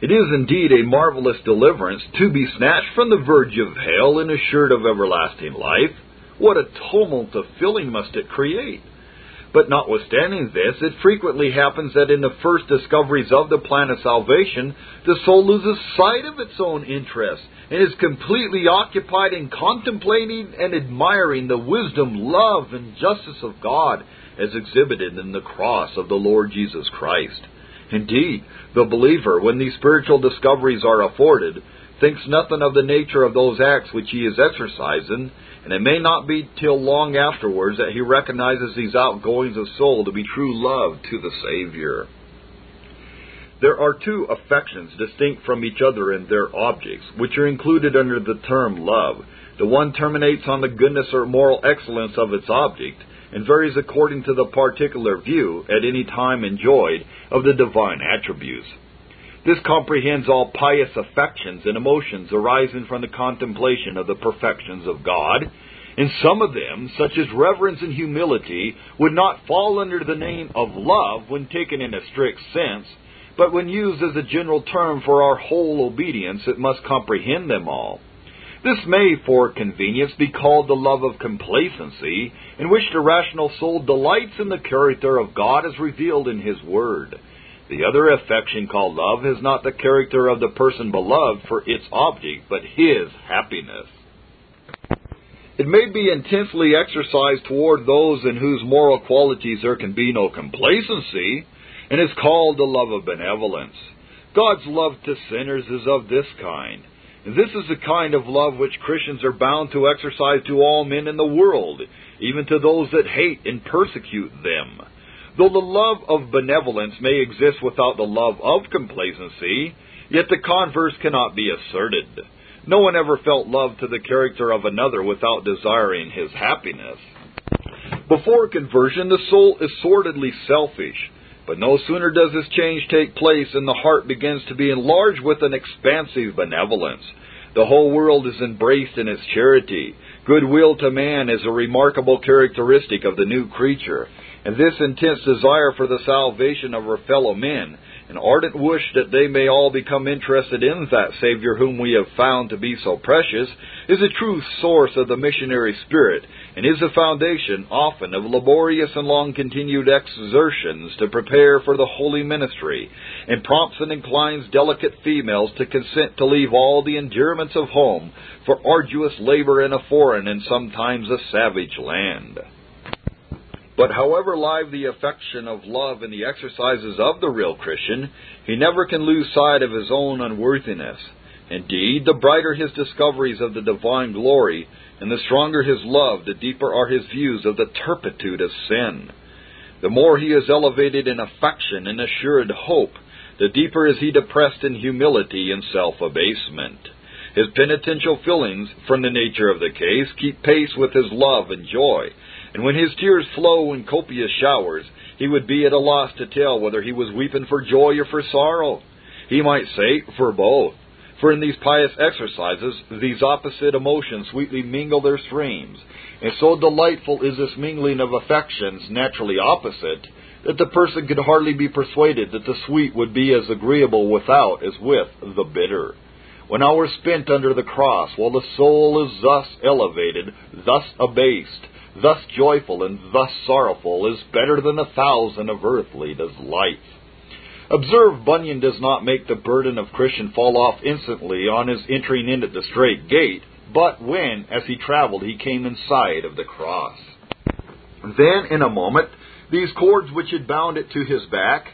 It is indeed a marvelous deliverance to be snatched from the verge of hell and assured of everlasting life. What a tumult of feeling must it create! But notwithstanding this, it frequently happens that in the first discoveries of the plan of salvation, the soul loses sight of its own interests and is completely occupied in contemplating and admiring the wisdom, love, and justice of God as exhibited in the cross of the Lord Jesus Christ. Indeed, the believer, when these spiritual discoveries are afforded, thinks nothing of the nature of those acts which he is exercising, and it may not be till long afterwards that he recognizes these outgoings of soul to be true love to the Savior. There are two affections distinct from each other in their objects, which are included under the term love. The one terminates on the goodness or moral excellence of its object, and varies according to the particular view, at any time enjoyed, of the divine attributes. This comprehends all pious affections and emotions arising from the contemplation of the perfections of God, and some of them, such as reverence and humility, would not fall under the name of love when taken in a strict sense, but when used as a general term for our whole obedience, it must comprehend them all. This may, for convenience, be called the love of complacency, in which the rational soul delights in the character of God as revealed in His Word. The other affection called love has not the character of the person beloved for its object, but His happiness. It may be intensely exercised toward those in whose moral qualities there can be no complacency, and is called the love of benevolence. God's love to sinners is of this kind. This is the kind of love which Christians are bound to exercise to all men in the world, even to those that hate and persecute them. Though the love of benevolence may exist without the love of complacency, yet the converse cannot be asserted. No one ever felt love to the character of another without desiring his happiness. Before conversion, the soul is sordidly selfish. But no sooner does this change take place than the heart begins to be enlarged with an expansive benevolence. The whole world is embraced in its charity. Goodwill to man is a remarkable characteristic of the new creature, and this intense desire for the salvation of her fellow men an ardent wish that they may all become interested in that Savior whom we have found to be so precious, is a true source of the missionary spirit, and is the foundation, often, of laborious and long continued exertions to prepare for the holy ministry, and prompts and inclines delicate females to consent to leave all the endearments of home for arduous labor in a foreign and sometimes a savage land. But however live the affection of love in the exercises of the real Christian, he never can lose sight of his own unworthiness. Indeed, the brighter his discoveries of the divine glory, and the stronger his love, the deeper are his views of the turpitude of sin. The more he is elevated in affection and assured hope, the deeper is he depressed in humility and self abasement. His penitential feelings, from the nature of the case, keep pace with his love and joy, and when his tears flow in copious showers, he would be at a loss to tell whether he was weeping for joy or for sorrow. He might say, for both. For in these pious exercises, these opposite emotions sweetly mingle their streams, and so delightful is this mingling of affections naturally opposite, that the person could hardly be persuaded that the sweet would be as agreeable without as with the bitter. When hours spent under the cross, while the soul is thus elevated, thus abased, thus joyful and thus sorrowful, is better than a thousand of earthly delights. Observe, Bunyan does not make the burden of Christian fall off instantly on his entering in at the strait gate, but when, as he traveled, he came in sight of the cross. Then, in a moment, these cords which had bound it to his back,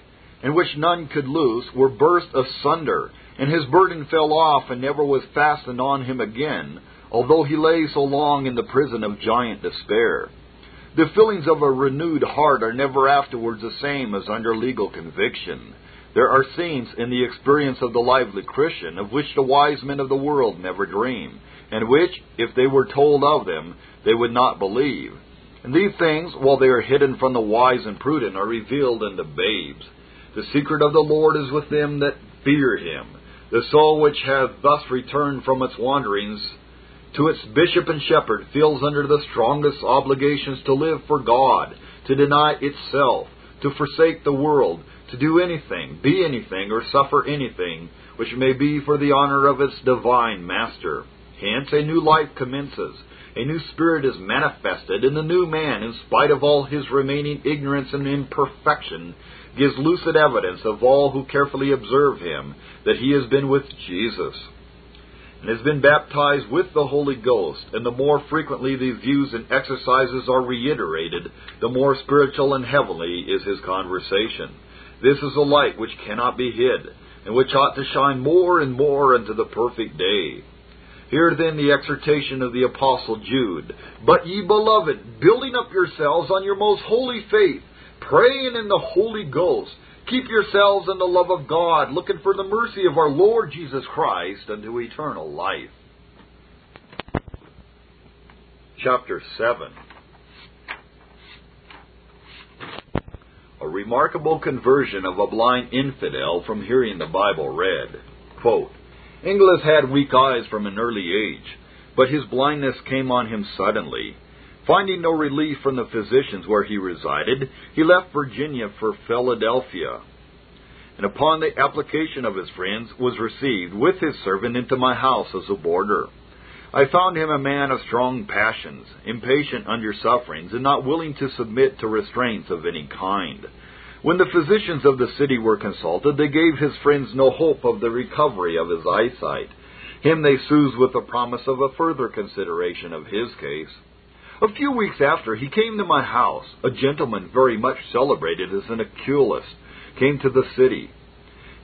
and which none could loose, were burst asunder, and his burden fell off and never was fastened on him again, although he lay so long in the prison of giant despair. The feelings of a renewed heart are never afterwards the same as under legal conviction. There are scenes in the experience of the lively Christian of which the wise men of the world never dream, and which, if they were told of them, they would not believe. And these things, while they are hidden from the wise and prudent, are revealed unto babes. The secret of the Lord is with them that fear him. The soul which hath thus returned from its wanderings to its bishop and shepherd feels under the strongest obligations to live for God, to deny itself, to forsake the world, to do anything, be anything, or suffer anything, which may be for the honor of its divine Master. Hence a new life commences, a new spirit is manifested, and the new man, in spite of all his remaining ignorance and imperfection, gives lucid evidence of all who carefully observe him that he has been with Jesus and has been baptized with the Holy Ghost, and the more frequently these views and exercises are reiterated, the more spiritual and heavenly is his conversation. This is a light which cannot be hid, and which ought to shine more and more unto the perfect day. Hear then the exhortation of the Apostle Jude. But ye beloved, building up yourselves on your most holy faith, praying in the Holy Ghost, keep yourselves in the love of God, looking for the mercy of our Lord Jesus Christ unto eternal life. Chapter 7 A remarkable conversion of a blind infidel from hearing the Bible read. Quote, Inglis had weak eyes from an early age, but his blindness came on him suddenly. Finding no relief from the physicians where he resided, he left Virginia for Philadelphia, and upon the application of his friends was received with his servant into my house as a boarder. I found him a man of strong passions, impatient under sufferings, and not willing to submit to restraints of any kind. When the physicians of the city were consulted, they gave his friends no hope of the recovery of his eyesight. Him they soothed with the promise of a further consideration of his case. A few weeks after, he came to my house. A gentleman very much celebrated as an oculist came to the city.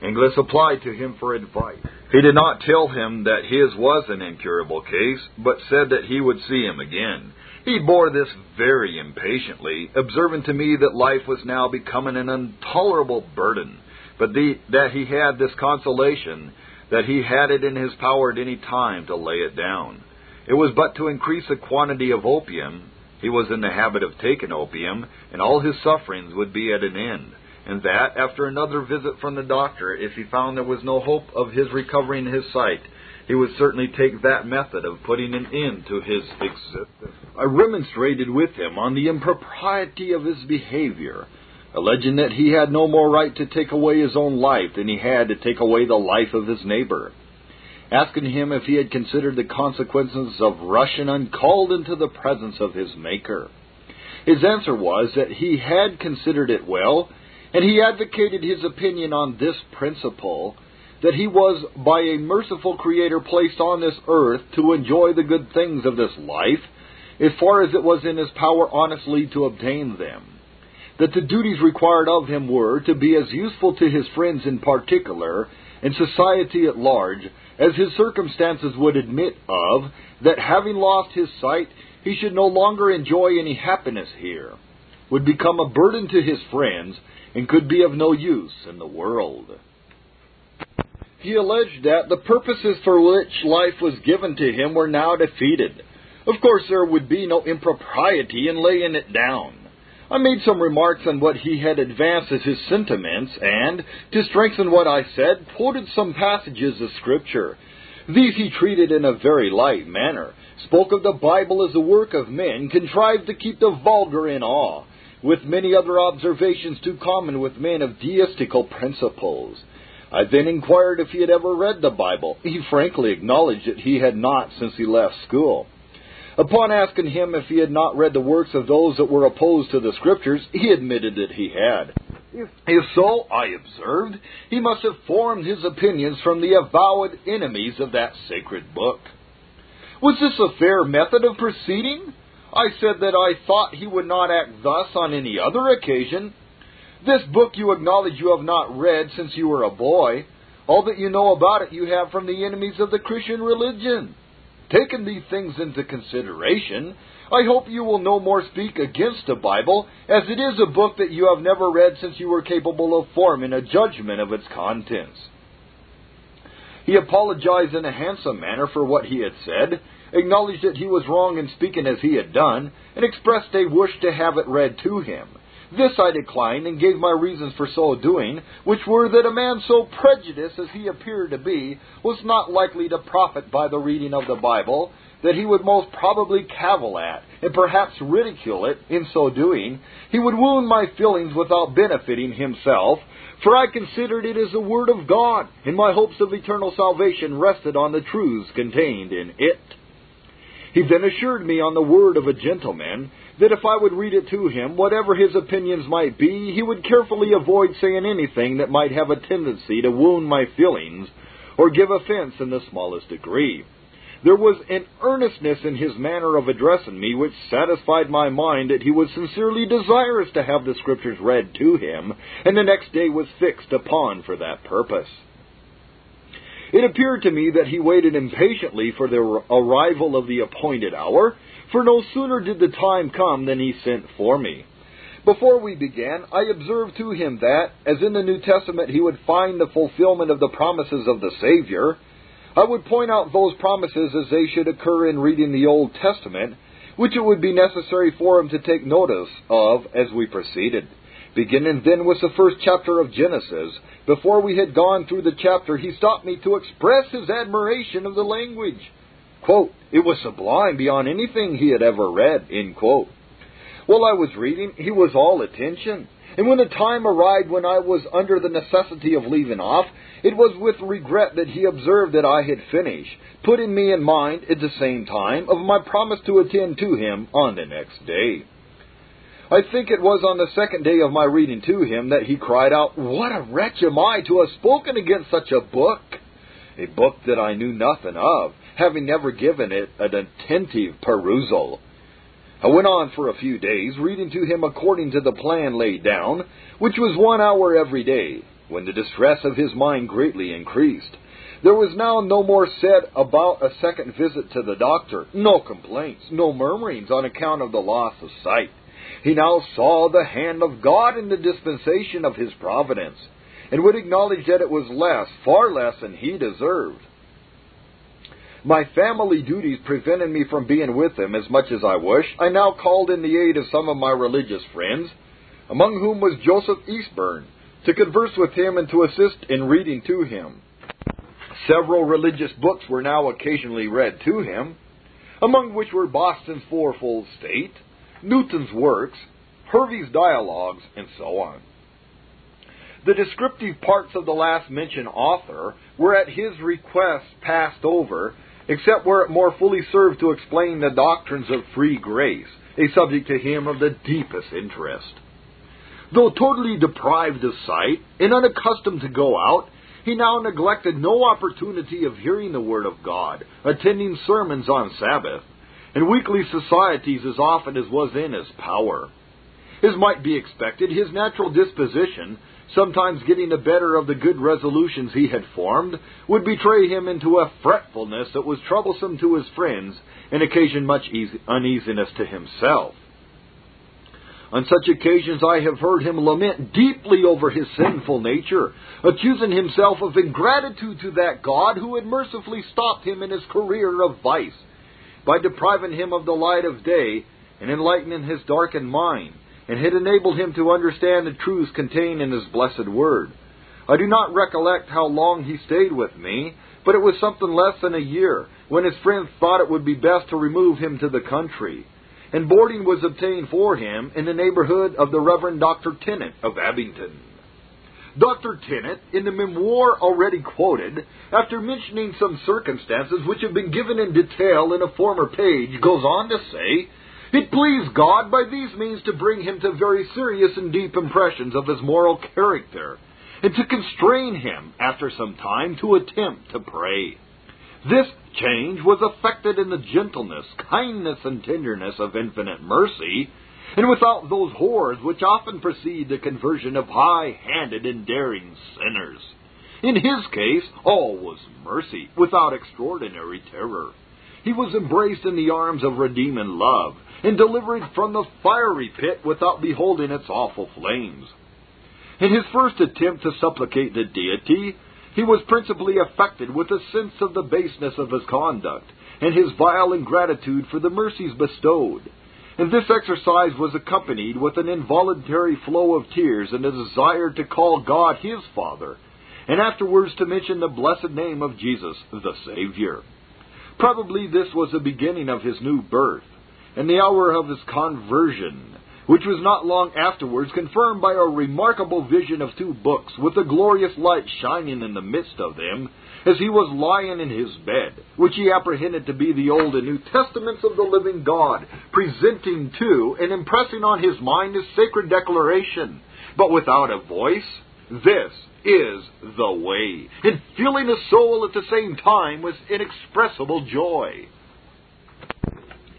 Inglis applied to him for advice. He did not tell him that his was an incurable case, but said that he would see him again. He bore this very impatiently, observing to me that life was now becoming an intolerable burden, but the, that he had this consolation, that he had it in his power at any time to lay it down. It was but to increase the quantity of opium. He was in the habit of taking opium, and all his sufferings would be at an end. And that, after another visit from the doctor, if he found there was no hope of his recovering his sight, he would certainly take that method of putting an end to his existence. I remonstrated with him on the impropriety of his behavior, alleging that he had no more right to take away his own life than he had to take away the life of his neighbor. Asking him if he had considered the consequences of rushing uncalled into the presence of his Maker. His answer was that he had considered it well, and he advocated his opinion on this principle that he was by a merciful Creator placed on this earth to enjoy the good things of this life, as far as it was in his power honestly to obtain them. That the duties required of him were to be as useful to his friends in particular, and society at large, as his circumstances would admit of, that having lost his sight, he should no longer enjoy any happiness here, would become a burden to his friends, and could be of no use in the world. He alleged that the purposes for which life was given to him were now defeated. Of course, there would be no impropriety in laying it down. I made some remarks on what he had advanced as his sentiments, and, to strengthen what I said, quoted some passages of Scripture. These he treated in a very light manner, spoke of the Bible as a work of men, contrived to keep the vulgar in awe, with many other observations too common with men of deistical principles. I then inquired if he had ever read the Bible. He frankly acknowledged that he had not since he left school. Upon asking him if he had not read the works of those that were opposed to the Scriptures, he admitted that he had. If, so, I observed, he must have formed his opinions from the avowed enemies of that sacred book. Was this a fair method of proceeding? I said that I thought he would not act thus on any other occasion, this book you acknowledge you have not read since you were a boy. All that you know about it you have from the enemies of the Christian religion. Taking these things into consideration, I hope you will no more speak against the Bible, as it is a book that you have never read since you were capable of forming a judgment of its contents. He apologized in a handsome manner for what he had said, acknowledged that he was wrong in speaking as he had done, and expressed a wish to have it read to him This I declined and gave my reasons for so doing, which were that a man so prejudiced as he appeared to be was not likely to profit by the reading of the Bible, that he would most probably cavil at, and perhaps ridicule it in so doing. He would wound my feelings without benefiting himself, for I considered it as the Word of God, and my hopes of eternal salvation rested on the truths contained in it. He then assured me on the word of a gentleman that if I would read it to him, whatever his opinions might be, he would carefully avoid saying anything that might have a tendency to wound my feelings or give offense in the smallest degree. There was an earnestness in his manner of addressing me which satisfied my mind that he was sincerely desirous to have the Scriptures read to him, and the next day was fixed upon for that purpose. It appeared to me that he waited impatiently for the arrival of the appointed hour, for no sooner did the time come than he sent for me. Before we began, I observed to him that, as in the New Testament he would find the fulfillment of the promises of the Savior, I would point out those promises as they should occur in reading the Old Testament, which it would be necessary for him to take notice of as we proceeded. Beginning then with the first chapter of Genesis, before we had gone through the chapter, he stopped me to express his admiration of the language. Quote, it was sublime beyond anything he had ever read, end quote. While I was reading, he was all attention. And when the time arrived when I was under the necessity of leaving off, it was with regret that he observed that I had finished, putting me in mind at the same time of my promise to attend to him on the next day. I think it was on the second day of my reading to him that he cried out, What a wretch am I to have spoken against such a book! A book that I knew nothing of, having never given it an attentive perusal. I went on for a few days, reading to him according to the plan laid down, which was one hour every day, when the distress of his mind greatly increased. There was now no more said about a second visit to the doctor, no complaints, no murmurings on account of the loss of sight. He now saw the hand of God in the dispensation of his providence, and would acknowledge that it was less, far less than he deserved. My family duties prevented me from being with him as much as I wished. I now called in the aid of some of my religious friends, among whom was Joseph Eastburn, to converse with him and to assist in reading to him. Several religious books were now occasionally read to him, among which were Boston's Fourfold State, Newton's works, Hervey's dialogues, and so on. The descriptive parts of the last mentioned author were at his request passed over, except where it more fully served to explain the doctrines of free grace, a subject to him of the deepest interest. Though totally deprived of sight and unaccustomed to go out, he now neglected no opportunity of hearing the Word of God, attending sermons on Sabbath, and weekly societies as often as was in his power. As might be expected, his natural disposition, sometimes getting the better of the good resolutions he had formed, would betray him into a fretfulness that was troublesome to his friends and occasioned much uneasiness to himself. On such occasions I have heard him lament deeply over his sinful nature, accusing himself of ingratitude to that God who had mercifully stopped him in his career of vice by depriving him of the light of day and enlightening his darkened mind, and had enabled him to understand the truths contained in his blessed word. I do not recollect how long he stayed with me, but it was something less than a year, when his friends thought it would be best to remove him to the country. And boarding was obtained for him in the neighborhood of the Reverend Dr. Tennent of Abington. Dr. Tennent, in the memoir already quoted, after mentioning some circumstances which have been given in detail in a former page, goes on to say, It pleased God by these means to bring him to very serious and deep impressions of his moral character, and to constrain him, after some time, to attempt to pray. This change was effected in the gentleness, kindness, and tenderness of infinite mercy, and without those horrors which often precede the conversion of high handed and daring sinners. In his case, all was mercy, without extraordinary terror. He was embraced in the arms of redeeming love, and delivered from the fiery pit without beholding its awful flames. In his first attempt to supplicate the deity, he was principally affected with a sense of the baseness of his conduct, and his vile ingratitude for the mercies bestowed. And this exercise was accompanied with an involuntary flow of tears and a desire to call God his Father, and afterwards to mention the blessed name of Jesus, the Savior. Probably this was the beginning of his new birth, and the hour of his conversion, which was not long afterwards confirmed by a remarkable vision of two books, with a glorious light shining in the midst of them, as he was lying in his bed, which he apprehended to be the Old and New Testaments of the living God, presenting to and impressing on his mind his sacred declaration, but without a voice. This is the way, and filling his soul at the same time with inexpressible joy.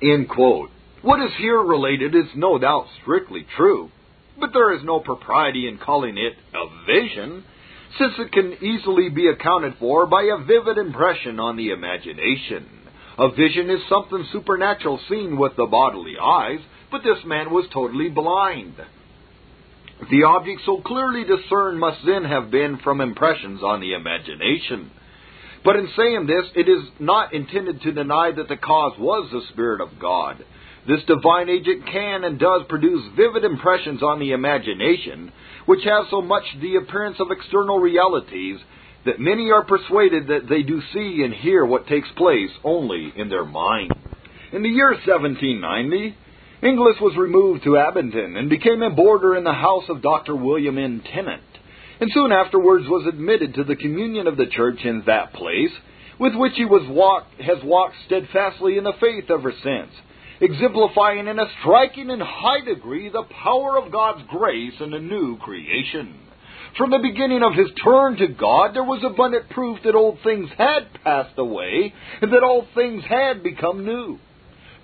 End quote. What is here related is no doubt strictly true, but there is no propriety in calling it a vision, since it can easily be accounted for by a vivid impression on the imagination. A vision is something supernatural seen with the bodily eyes, but this man was totally blind. The object so clearly discerned must then have been from impressions on the imagination. But in saying this, it is not intended to deny that the cause was the Spirit of God. This divine agent can and does produce vivid impressions on the imagination, which have so much the appearance of external realities that many are persuaded that they do see and hear what takes place only in their mind. In the year 1790, Inglis was removed to Abington and became a boarder in the house of Dr. William N. Tennent, and soon afterwards was admitted to the communion of the church in that place, with which he was walk, has walked steadfastly in the faith ever since, exemplifying in a striking and high degree the power of God's grace in a new creation. From the beginning of his turn to God, there was abundant proof that old things had passed away and that all things had become new.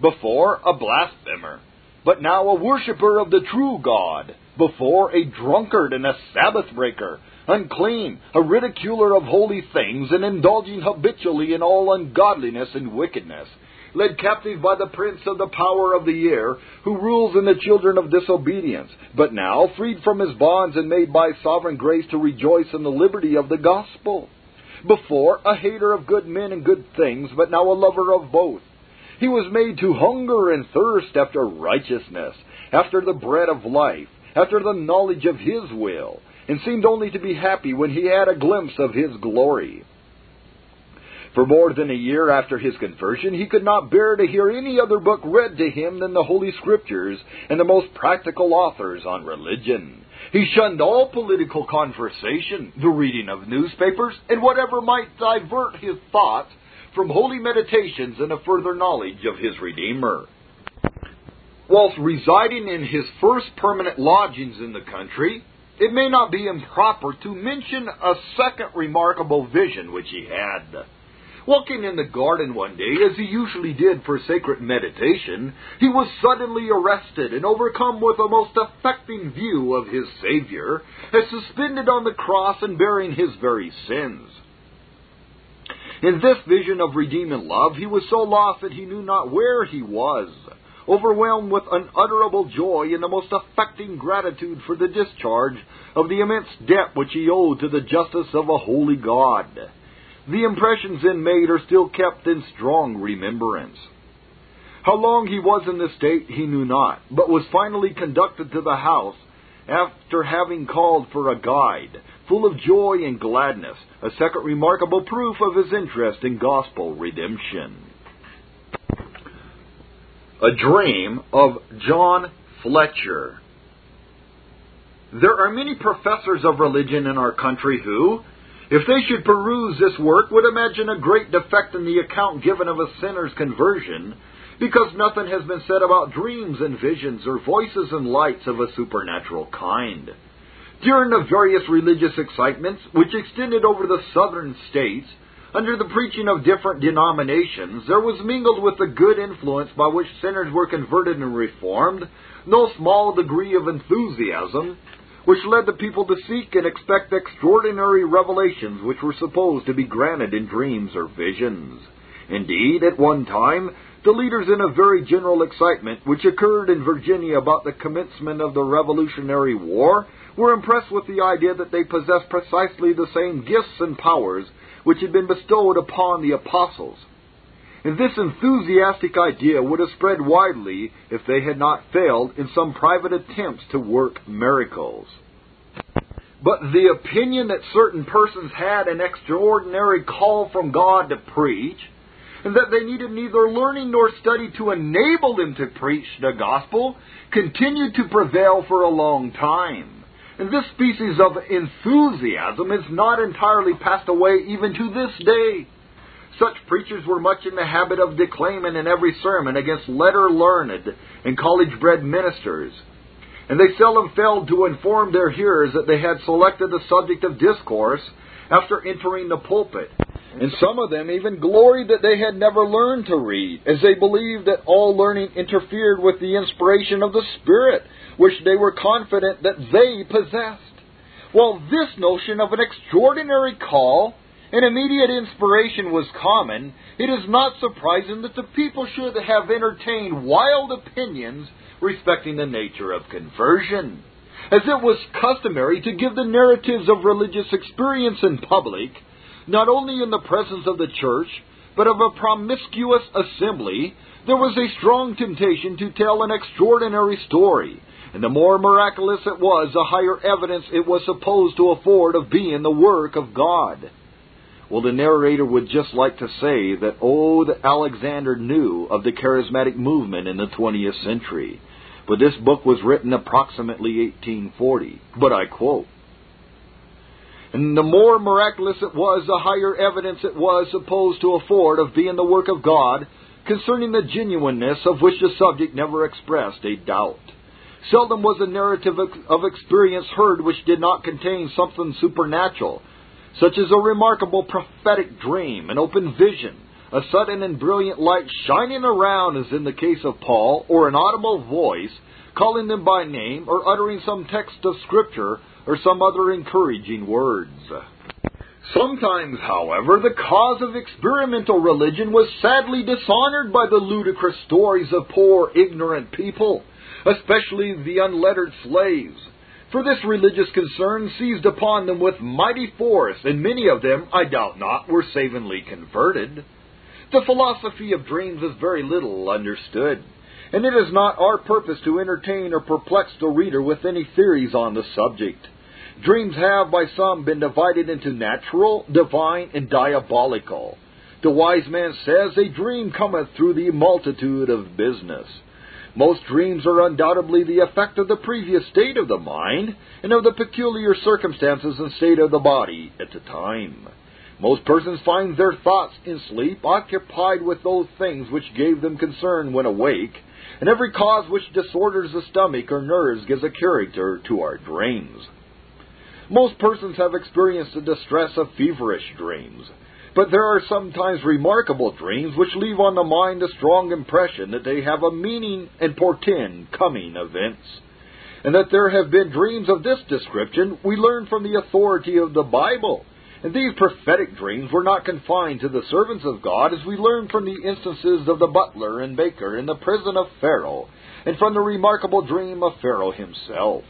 Before, a blasphemer, but now a worshipper of the true God. Before, a drunkard and a Sabbath breaker, unclean, a ridiculer of holy things, and indulging habitually in all ungodliness and wickedness led captive by the prince of the power of the air, who rules in the children of disobedience, but now freed from his bonds and made by sovereign grace to rejoice in the liberty of the gospel. Before, a hater of good men and good things, but now a lover of both. He was made to hunger and thirst after righteousness, after the bread of life, after the knowledge of his will, and seemed only to be happy when he had a glimpse of his glory. For more than a year after his conversion, he could not bear to hear any other book read to him than the Holy Scriptures and the most practical authors on religion. He shunned all political conversation, the reading of newspapers, and whatever might divert his thought from holy meditations and a further knowledge of his Redeemer. Whilst residing in his first permanent lodgings in the country, it may not be improper to mention a second remarkable vision which he had. Walking in the garden one day, as he usually did for sacred meditation, he was suddenly arrested and overcome with a most affecting view of his Savior, as suspended on the cross and bearing his very sins. In this vision of redeeming love, he was so lost that he knew not where he was, overwhelmed with unutterable joy and the most affecting gratitude for the discharge of the immense debt which he owed to the justice of a holy God. The impressions then made are still kept in strong remembrance. How long he was in this state he knew not, but was finally conducted to the house after having called for a guide, full of joy and gladness, a second remarkable proof of his interest in gospel redemption. A Dream of John Fletcher. There are many professors of religion in our country who, if they should peruse this work, would imagine a great defect in the account given of a sinner's conversion, because nothing has been said about dreams and visions or voices and lights of a supernatural kind. During the various religious excitements which extended over the southern states, under the preaching of different denominations, there was mingled with the good influence by which sinners were converted and reformed no small degree of enthusiasm, which led the people to seek and expect extraordinary revelations which were supposed to be granted in dreams or visions. Indeed, at one time, the leaders in a very general excitement which occurred in Virginia about the commencement of the Revolutionary War were impressed with the idea that they possessed precisely the same gifts and powers which had been bestowed upon the apostles. And this enthusiastic idea would have spread widely if they had not failed in some private attempts to work miracles. But the opinion that certain persons had an extraordinary call from God to preach, and that they needed neither learning nor study to enable them to preach the gospel, continued to prevail for a long time. And this species of enthusiasm is not entirely passed away even to this day. Such preachers were much in the habit of declaiming in every sermon against letter learned and college bred ministers. And they seldom failed to inform their hearers that they had selected the subject of discourse after entering the pulpit. And some of them even gloried that they had never learned to read, as they believed that all learning interfered with the inspiration of the Spirit, which they were confident that they possessed. While this notion of an extraordinary call and immediate inspiration was common, it is not surprising that the people should have entertained wild opinions respecting the nature of conversion. As it was customary to give the narratives of religious experience in public, not only in the presence of the church, but of a promiscuous assembly, there was a strong temptation to tell an extraordinary story, and the more miraculous it was, the higher evidence it was supposed to afford of being the work of God. Well, the narrator would just like to say that, oh, Alexander knew of the charismatic movement in the 20th century. But this book was written approximately 1840. But I quote, and the more miraculous it was, the higher evidence it was supposed to afford of being the work of God, concerning the genuineness of which the subject never expressed a doubt. Seldom was a narrative of experience heard which did not contain something supernatural, such as a remarkable prophetic dream, an open vision, a sudden and brilliant light shining around, as in the case of Paul, or an audible voice calling them by name, or uttering some text of Scripture, or some other encouraging words. Sometimes, however, the cause of experimental religion was sadly dishonored by the ludicrous stories of poor, ignorant people, especially the unlettered slaves for this religious concern seized upon them with mighty force, and many of them, I doubt not, were savingly converted. The philosophy of dreams is very little understood, and it is not our purpose to entertain or perplex the reader with any theories on the subject. Dreams have by some been divided into natural, divine, and diabolical. The wise man says, A dream cometh through the multitude of business. Most dreams are undoubtedly the effect of the previous state of the mind and of the peculiar circumstances and state of the body at the time. Most persons find their thoughts in sleep occupied with those things which gave them concern when awake, and every cause which disorders the stomach or nerves gives a character to our dreams. Most persons have experienced the distress of feverish dreams. But there are sometimes remarkable dreams which leave on the mind a strong impression that they have a meaning and portend coming events. And that there have been dreams of this description we learn from the authority of the Bible. And these prophetic dreams were not confined to the servants of God, as we learn from the instances of the butler and baker in the prison of Pharaoh, and from the remarkable dream of Pharaoh himself.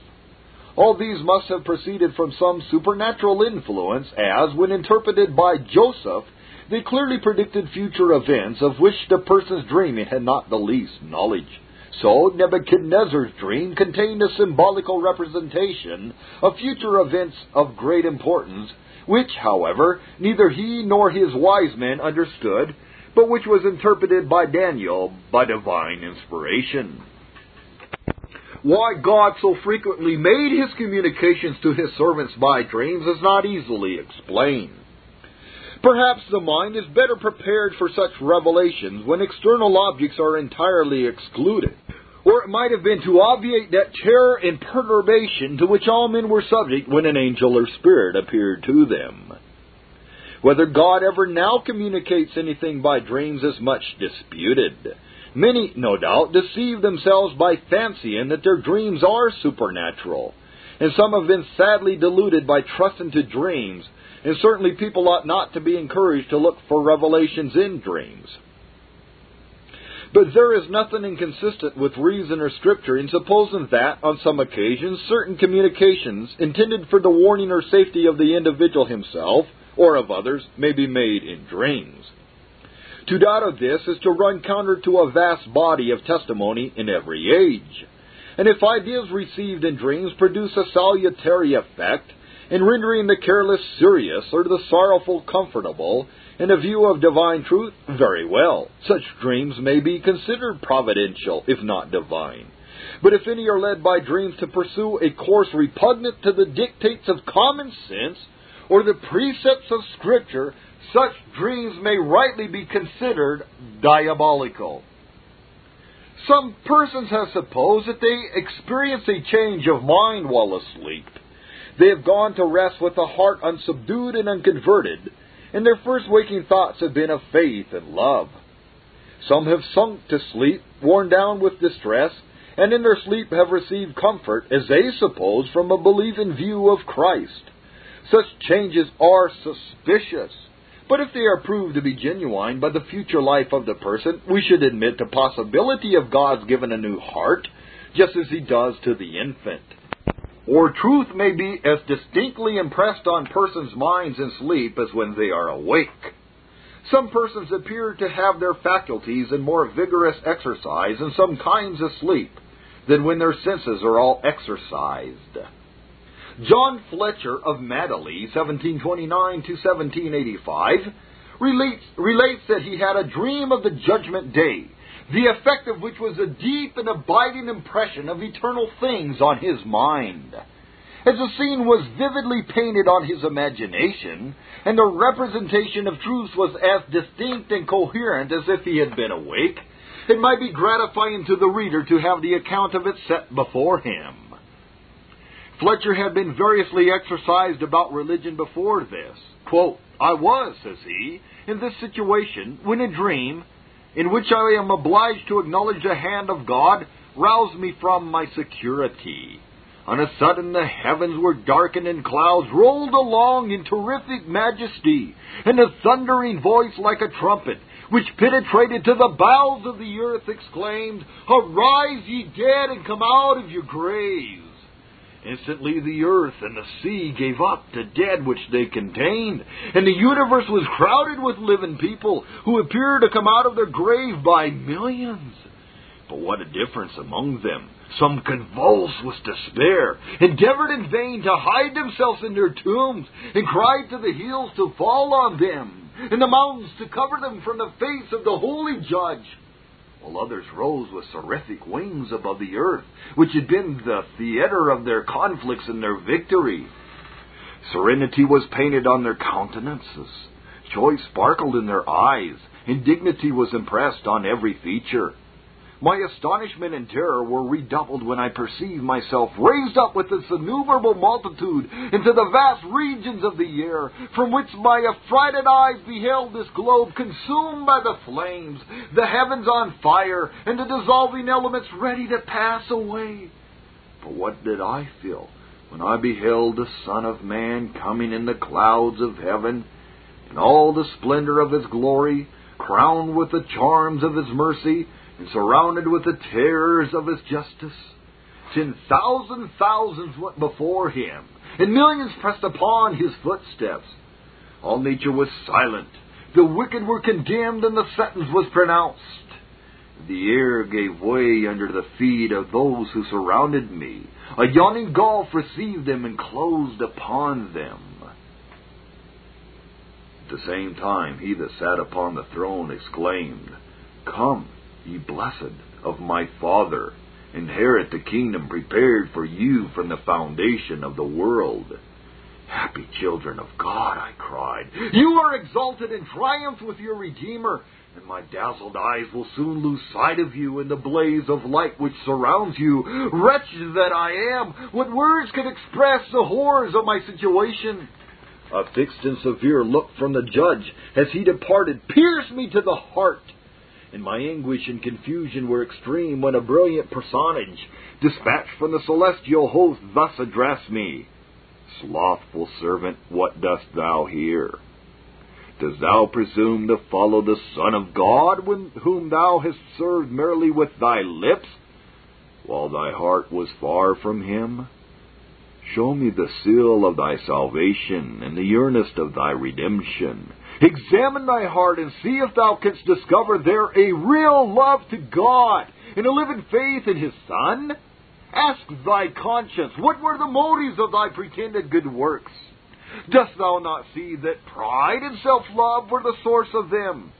All these must have proceeded from some supernatural influence, as, when interpreted by Joseph, they clearly predicted future events of which the persons dreaming had not the least knowledge. So, Nebuchadnezzar's dream contained a symbolical representation of future events of great importance, which, however, neither he nor his wise men understood, but which was interpreted by Daniel by divine inspiration. Why God so frequently made his communications to his servants by dreams is not easily explained. Perhaps the mind is better prepared for such revelations when external objects are entirely excluded. Or it might have been to obviate that terror and perturbation to which all men were subject when an angel or spirit appeared to them. Whether God ever now communicates anything by dreams is much disputed. Many, no doubt, deceive themselves by fancying that their dreams are supernatural. And some have been sadly deluded by trusting to dreams, and certainly people ought not to be encouraged to look for revelations in dreams. But there is nothing inconsistent with reason or scripture in supposing that, on some occasions, certain communications intended for the warning or safety of the individual himself or of others may be made in dreams. To doubt of this is to run counter to a vast body of testimony in every age. And if ideas received in dreams produce a salutary effect, in rendering the careless serious or the sorrowful comfortable, in a view of divine truth, very well. Such dreams may be considered providential, if not divine. But if any are led by dreams to pursue a course repugnant to the dictates of common sense or the precepts of Scripture, such dreams may rightly be considered diabolical. Some persons have supposed that they experience a change of mind while asleep. They have gone to rest with a heart unsubdued and unconverted, and their first waking thoughts have been of faith and love. Some have sunk to sleep, worn down with distress, and in their sleep have received comfort, as they suppose, from a belief in view of Christ. Such changes are suspicious. But if they are proved to be genuine by the future life of the person, we should admit the possibility of God's given a new heart, just as He does to the infant. Or truth may be as distinctly impressed on persons' minds in sleep as when they are awake. Some persons appear to have their faculties in more vigorous exercise in some kinds of sleep than when their senses are all exercised. John Fletcher of Madeley, 1729 to 1785, relates, relates that he had a dream of the judgment day, the effect of which was a deep and abiding impression of eternal things on his mind. As the scene was vividly painted on his imagination, and the representation of truth was as distinct and coherent as if he had been awake, it might be gratifying to the reader to have the account of it set before him. Fletcher had been variously exercised about religion before this. Quote, I was, says he, in this situation when a dream, in which I am obliged to acknowledge the hand of God, roused me from my security. On a sudden the heavens were darkened and clouds rolled along in terrific majesty, and a thundering voice like a trumpet, which penetrated to the bowels of the earth, exclaimed, Arise, ye dead, and come out of your graves. Instantly the earth and the sea gave up the dead which they contained, and the universe was crowded with living people who appeared to come out of their grave by millions. But what a difference among them! Some convulsed with despair, endeavored in vain to hide themselves in their tombs, and cried to the hills to fall on them, and the mountains to cover them from the face of the holy judge while others rose with seraphic wings above the earth, which had been the theater of their conflicts and their victory. Serenity was painted on their countenances, joy sparkled in their eyes, and dignity was impressed on every feature. My astonishment and terror were redoubled when I perceived myself raised up with this innumerable multitude into the vast regions of the air, from which my affrighted eyes beheld this globe consumed by the flames, the heavens on fire, and the dissolving elements ready to pass away. But what did I feel when I beheld the Son of Man coming in the clouds of heaven, in all the splendor of his glory, crowned with the charms of his mercy, and surrounded with the terrors of his justice. Ten thousand thousands went before him, and millions pressed upon his footsteps. All nature was silent. The wicked were condemned, and the sentence was pronounced. The air gave way under the feet of those who surrounded me. A yawning gulf received them and closed upon them. At the same time, he that sat upon the throne exclaimed, Come, ye blessed of my Father, inherit the kingdom prepared for you from the foundation of the world. Happy children of God, I cried. You are exalted and triumph with your Redeemer, and my dazzled eyes will soon lose sight of you in the blaze of light which surrounds you. Wretched that I am, what words can express the horrors of my situation? A fixed and severe look from the judge as he departed pierced me to the heart and my anguish and confusion were extreme when a brilliant personage, dispatched from the celestial host, thus addressed me Slothful servant, what dost thou here? Dost thou presume to follow the Son of God, whom thou hast served merely with thy lips, while thy heart was far from him? Show me the seal of thy salvation and the earnest of thy redemption Examine thy heart and see if thou canst discover there a real love to God and a living faith in His Son. Ask thy conscience, what were the motives of thy pretended good works? Dost thou not see that pride and self love were the source of them?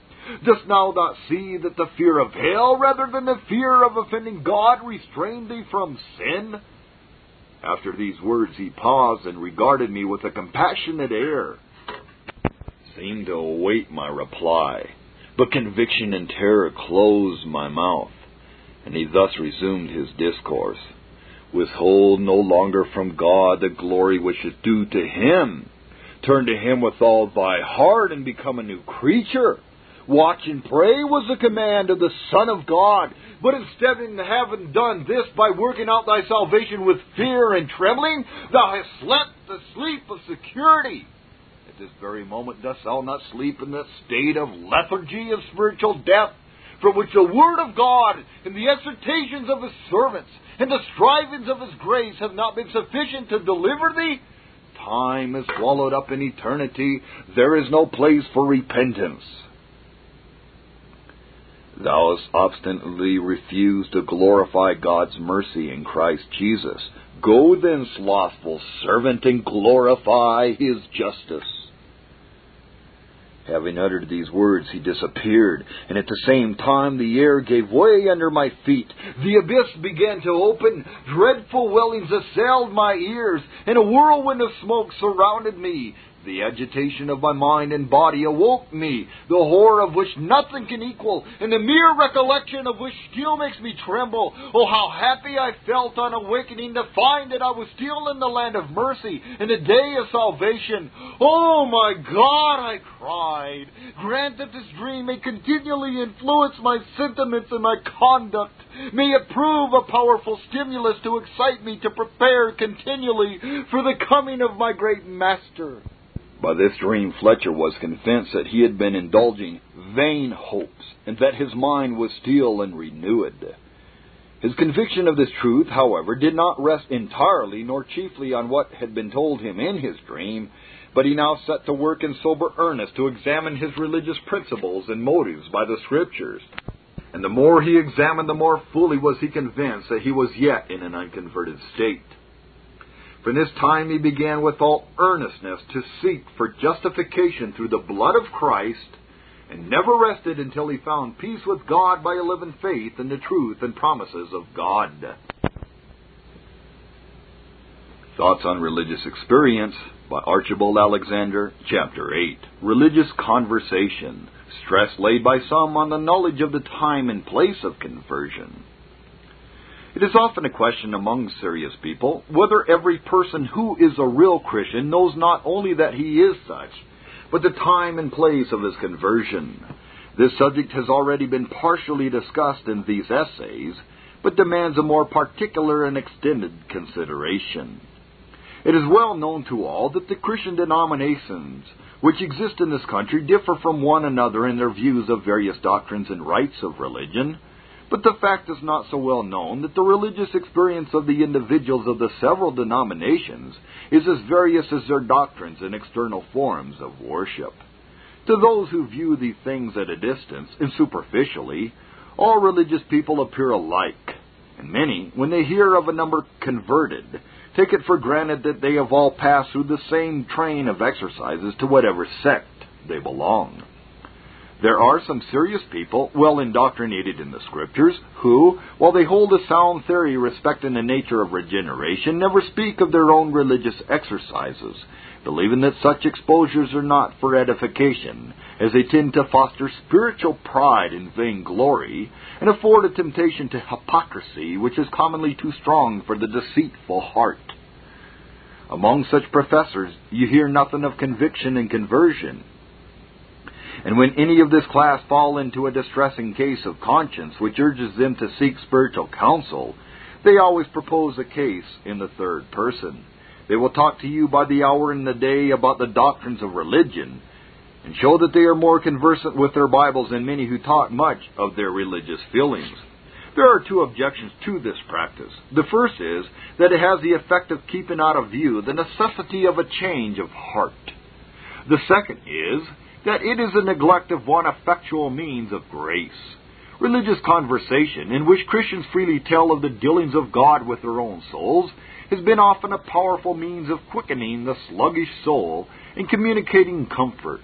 Dost thou not see that the fear of hell rather than the fear of offending God restrained thee from sin? After these words he paused and regarded me with a compassionate air. Seemed to await my reply, but conviction and terror closed my mouth, and he thus resumed his discourse. Withhold no longer from God the glory which is due to Him. Turn to Him with all thy heart and become a new creature. Watch and pray was the command of the Son of God. But instead of having done this by working out thy salvation with fear and trembling, thou hast slept the sleep of security. This very moment dost thou not sleep in that state of lethargy of spiritual death, from which the Word of God and the exhortations of His servants and the strivings of His grace have not been sufficient to deliver thee? Time is swallowed up in eternity. There is no place for repentance. Thou hast obstinately refused to glorify God's mercy in Christ Jesus. Go then, slothful servant, and glorify his justice. Having uttered these words, he disappeared, and at the same time the air gave way under my feet. The abyss began to open, dreadful wellings assailed my ears, and a whirlwind of smoke surrounded me. The agitation of my mind and body awoke me, the horror of which nothing can equal, and the mere recollection of which still makes me tremble. Oh, how happy I felt on awakening to find that I was still in the land of mercy, in the day of salvation. Oh, my God, I cried. Grant that this dream may continually influence my sentiments and my conduct. May it prove a powerful stimulus to excite me to prepare continually for the coming of my great Master. By this dream, Fletcher was convinced that he had been indulging vain hopes, and that his mind was still unrenewed. His conviction of this truth, however, did not rest entirely nor chiefly on what had been told him in his dream, but he now set to work in sober earnest to examine his religious principles and motives by the Scriptures. And the more he examined, the more fully was he convinced that he was yet in an unconverted state. From this time he began with all earnestness to seek for justification through the blood of Christ, and never rested until he found peace with God by a living faith in the truth and promises of God. Thoughts on Religious Experience by Archibald Alexander, Chapter 8. Religious Conversation. Stress laid by some on the knowledge of the time and place of conversion. It is often a question among serious people whether every person who is a real Christian knows not only that he is such, but the time and place of his conversion. This subject has already been partially discussed in these essays, but demands a more particular and extended consideration. It is well known to all that the Christian denominations which exist in this country differ from one another in their views of various doctrines and rites of religion. But the fact is not so well known that the religious experience of the individuals of the several denominations is as various as their doctrines and external forms of worship. To those who view these things at a distance and superficially, all religious people appear alike, and many, when they hear of a number converted, take it for granted that they have all passed through the same train of exercises to whatever sect they belong. There are some serious people, well indoctrinated in the Scriptures, who, while they hold a sound theory respecting the nature of regeneration, never speak of their own religious exercises, believing that such exposures are not for edification, as they tend to foster spiritual pride and vainglory, and afford a temptation to hypocrisy which is commonly too strong for the deceitful heart. Among such professors, you hear nothing of conviction and conversion and when any of this class fall into a distressing case of conscience which urges them to seek spiritual counsel, they always propose a case in the third person. They will talk to you by the hour in the day about the doctrines of religion, and show that they are more conversant with their Bibles than many who talk much of their religious feelings. There are two objections to this practice. The first is that it has the effect of keeping out of view the necessity of a change of heart. The second is that it is a neglect of one effectual means of grace. Religious conversation, in which Christians freely tell of the dealings of God with their own souls, has been often a powerful means of quickening the sluggish soul and communicating comfort.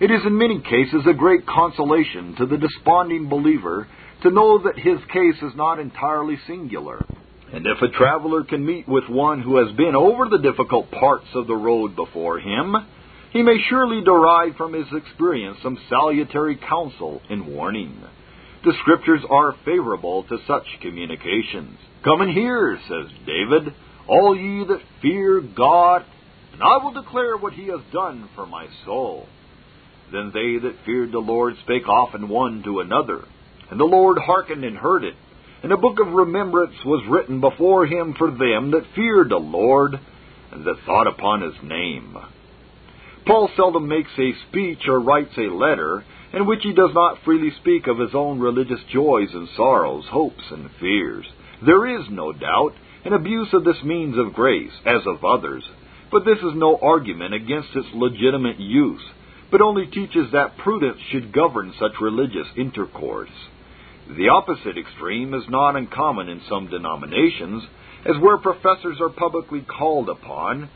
It is in many cases a great consolation to the desponding believer to know that his case is not entirely singular. And if a traveler can meet with one who has been over the difficult parts of the road before him, he may surely derive from his experience some salutary counsel and warning. The Scriptures are favorable to such communications. Come and hear, says David, all ye that fear God, and I will declare what he has done for my soul. Then they that feared the Lord spake often one to another, and the Lord hearkened and heard it. And a book of remembrance was written before him for them that feared the Lord, and that thought upon his name. Paul seldom makes a speech or writes a letter in which he does not freely speak of his own religious joys and sorrows, hopes and fears. There is, no doubt, an abuse of this means of grace, as of others, but this is no argument against its legitimate use, but only teaches that prudence should govern such religious intercourse. The opposite extreme is not uncommon in some denominations, as where professors are publicly called upon,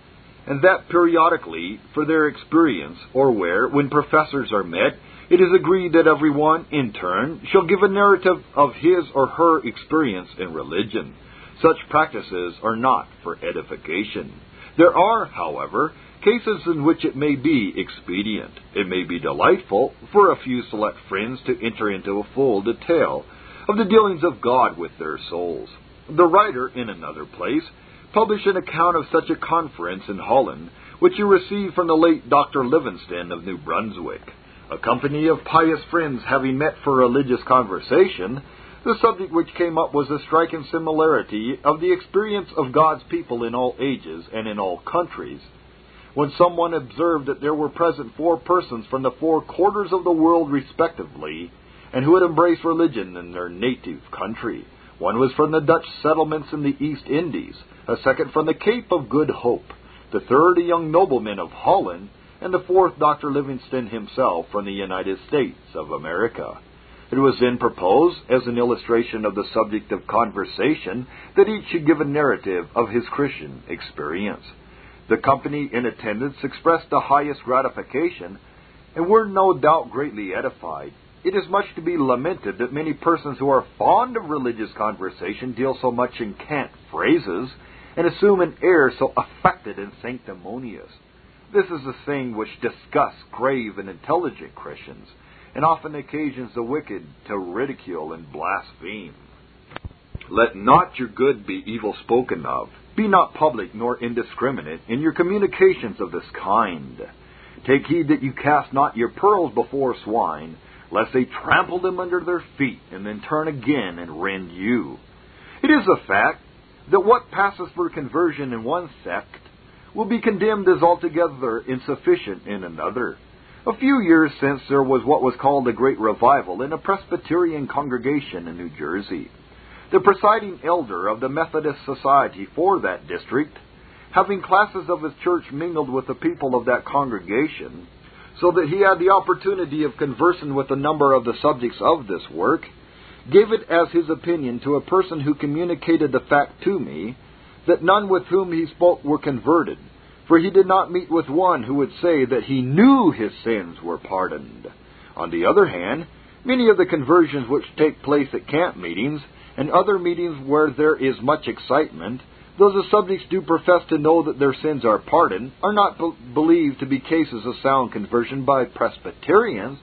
and that periodically for their experience, or where, when professors are met, it is agreed that every one, in turn, shall give a narrative of his or her experience in religion. Such practices are not for edification. There are, however, cases in which it may be expedient. It may be delightful for a few select friends to enter into a full detail of the dealings of God with their souls. The writer, in another place, published an account of such a conference in Holland, which you received from the late Dr. Livingston of New Brunswick. A company of pious friends having met for religious conversation, the subject which came up was the striking similarity of the experience of God's people in all ages and in all countries. When someone observed that there were present four persons from the four quarters of the world respectively, and who had embraced religion in their native country, one was from the Dutch settlements in the East Indies, a second from the Cape of Good Hope, the third a young nobleman of Holland, and the fourth Dr. Livingston himself from the United States of America. It was then proposed, as an illustration of the subject of conversation, that each should give a narrative of his Christian experience. The company in attendance expressed the highest gratification, and were no doubt greatly edified. It is much to be lamented that many persons who are fond of religious conversation deal so much in cant phrases and assume an air so affected and sanctimonious. This is a thing which disgusts grave and intelligent Christians, and often occasions the wicked to ridicule and blaspheme. Let not your good be evil spoken of. Be not public nor indiscriminate in your communications of this kind. Take heed that you cast not your pearls before swine, lest they trample them under their feet, and then turn again and rend you. It is a fact that what passes for conversion in one sect will be condemned as altogether insufficient in another. A few years since, there was what was called a great revival in a Presbyterian congregation in New Jersey. The presiding elder of the Methodist Society for that district, having classes of his church mingled with the people of that congregation, so that he had the opportunity of conversing with a number of the subjects of this work, gave it as his opinion to a person who communicated the fact to me that none with whom he spoke were converted, for he did not meet with one who would say that he knew his sins were pardoned. On the other hand, many of the conversions which take place at camp meetings and other meetings where there is much excitement, though the subjects do profess to know that their sins are pardoned, are not be- believed to be cases of sound conversion by Presbyterians,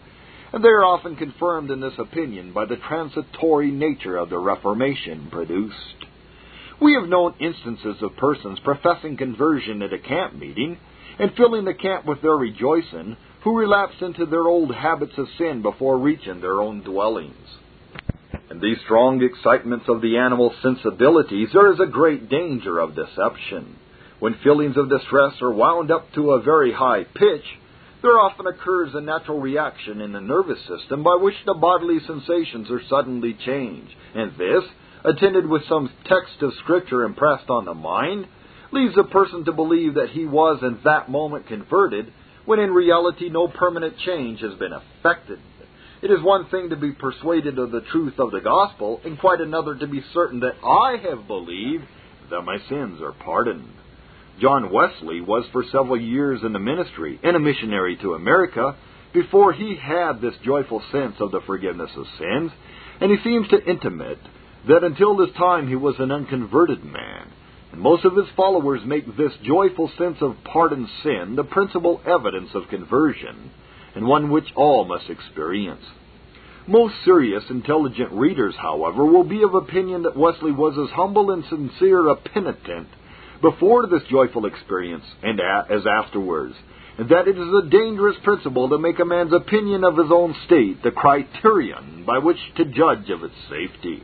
and they are often confirmed in this opinion by the transitory nature of the Reformation produced. We have known instances of persons professing conversion at a camp meeting and filling the camp with their rejoicing who relapsed into their old habits of sin before reaching their own dwellings. In these strong excitements of the animal sensibilities, there is a great danger of deception. When feelings of distress are wound up to a very high pitch, there often occurs a natural reaction in the nervous system by which the bodily sensations are suddenly changed, and this, attended with some text of Scripture impressed on the mind, leads a person to believe that he was in that moment converted, when in reality no permanent change has been effected. It is one thing to be persuaded of the truth of the gospel, and quite another to be certain that I have believed that my sins are pardoned. John Wesley was for several years in the ministry and a missionary to America before he had this joyful sense of the forgiveness of sins, and he seems to intimate that until this time he was an unconverted man. And most of his followers make this joyful sense of pardoned sin the principal evidence of conversion, and one which all must experience. Most serious, intelligent readers, however, will be of opinion that Wesley was as humble and sincere a penitent before this joyful experience and as afterwards, and that it is a dangerous principle to make a man's opinion of his own state the criterion by which to judge of its safety.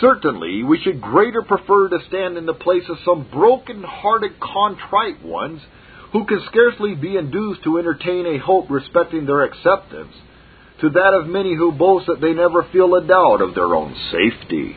Certainly, we should greater prefer to stand in the place of some broken-hearted, contrite ones who can scarcely be induced to entertain a hope respecting their acceptance to that of many who boast that they never feel a doubt of their own safety.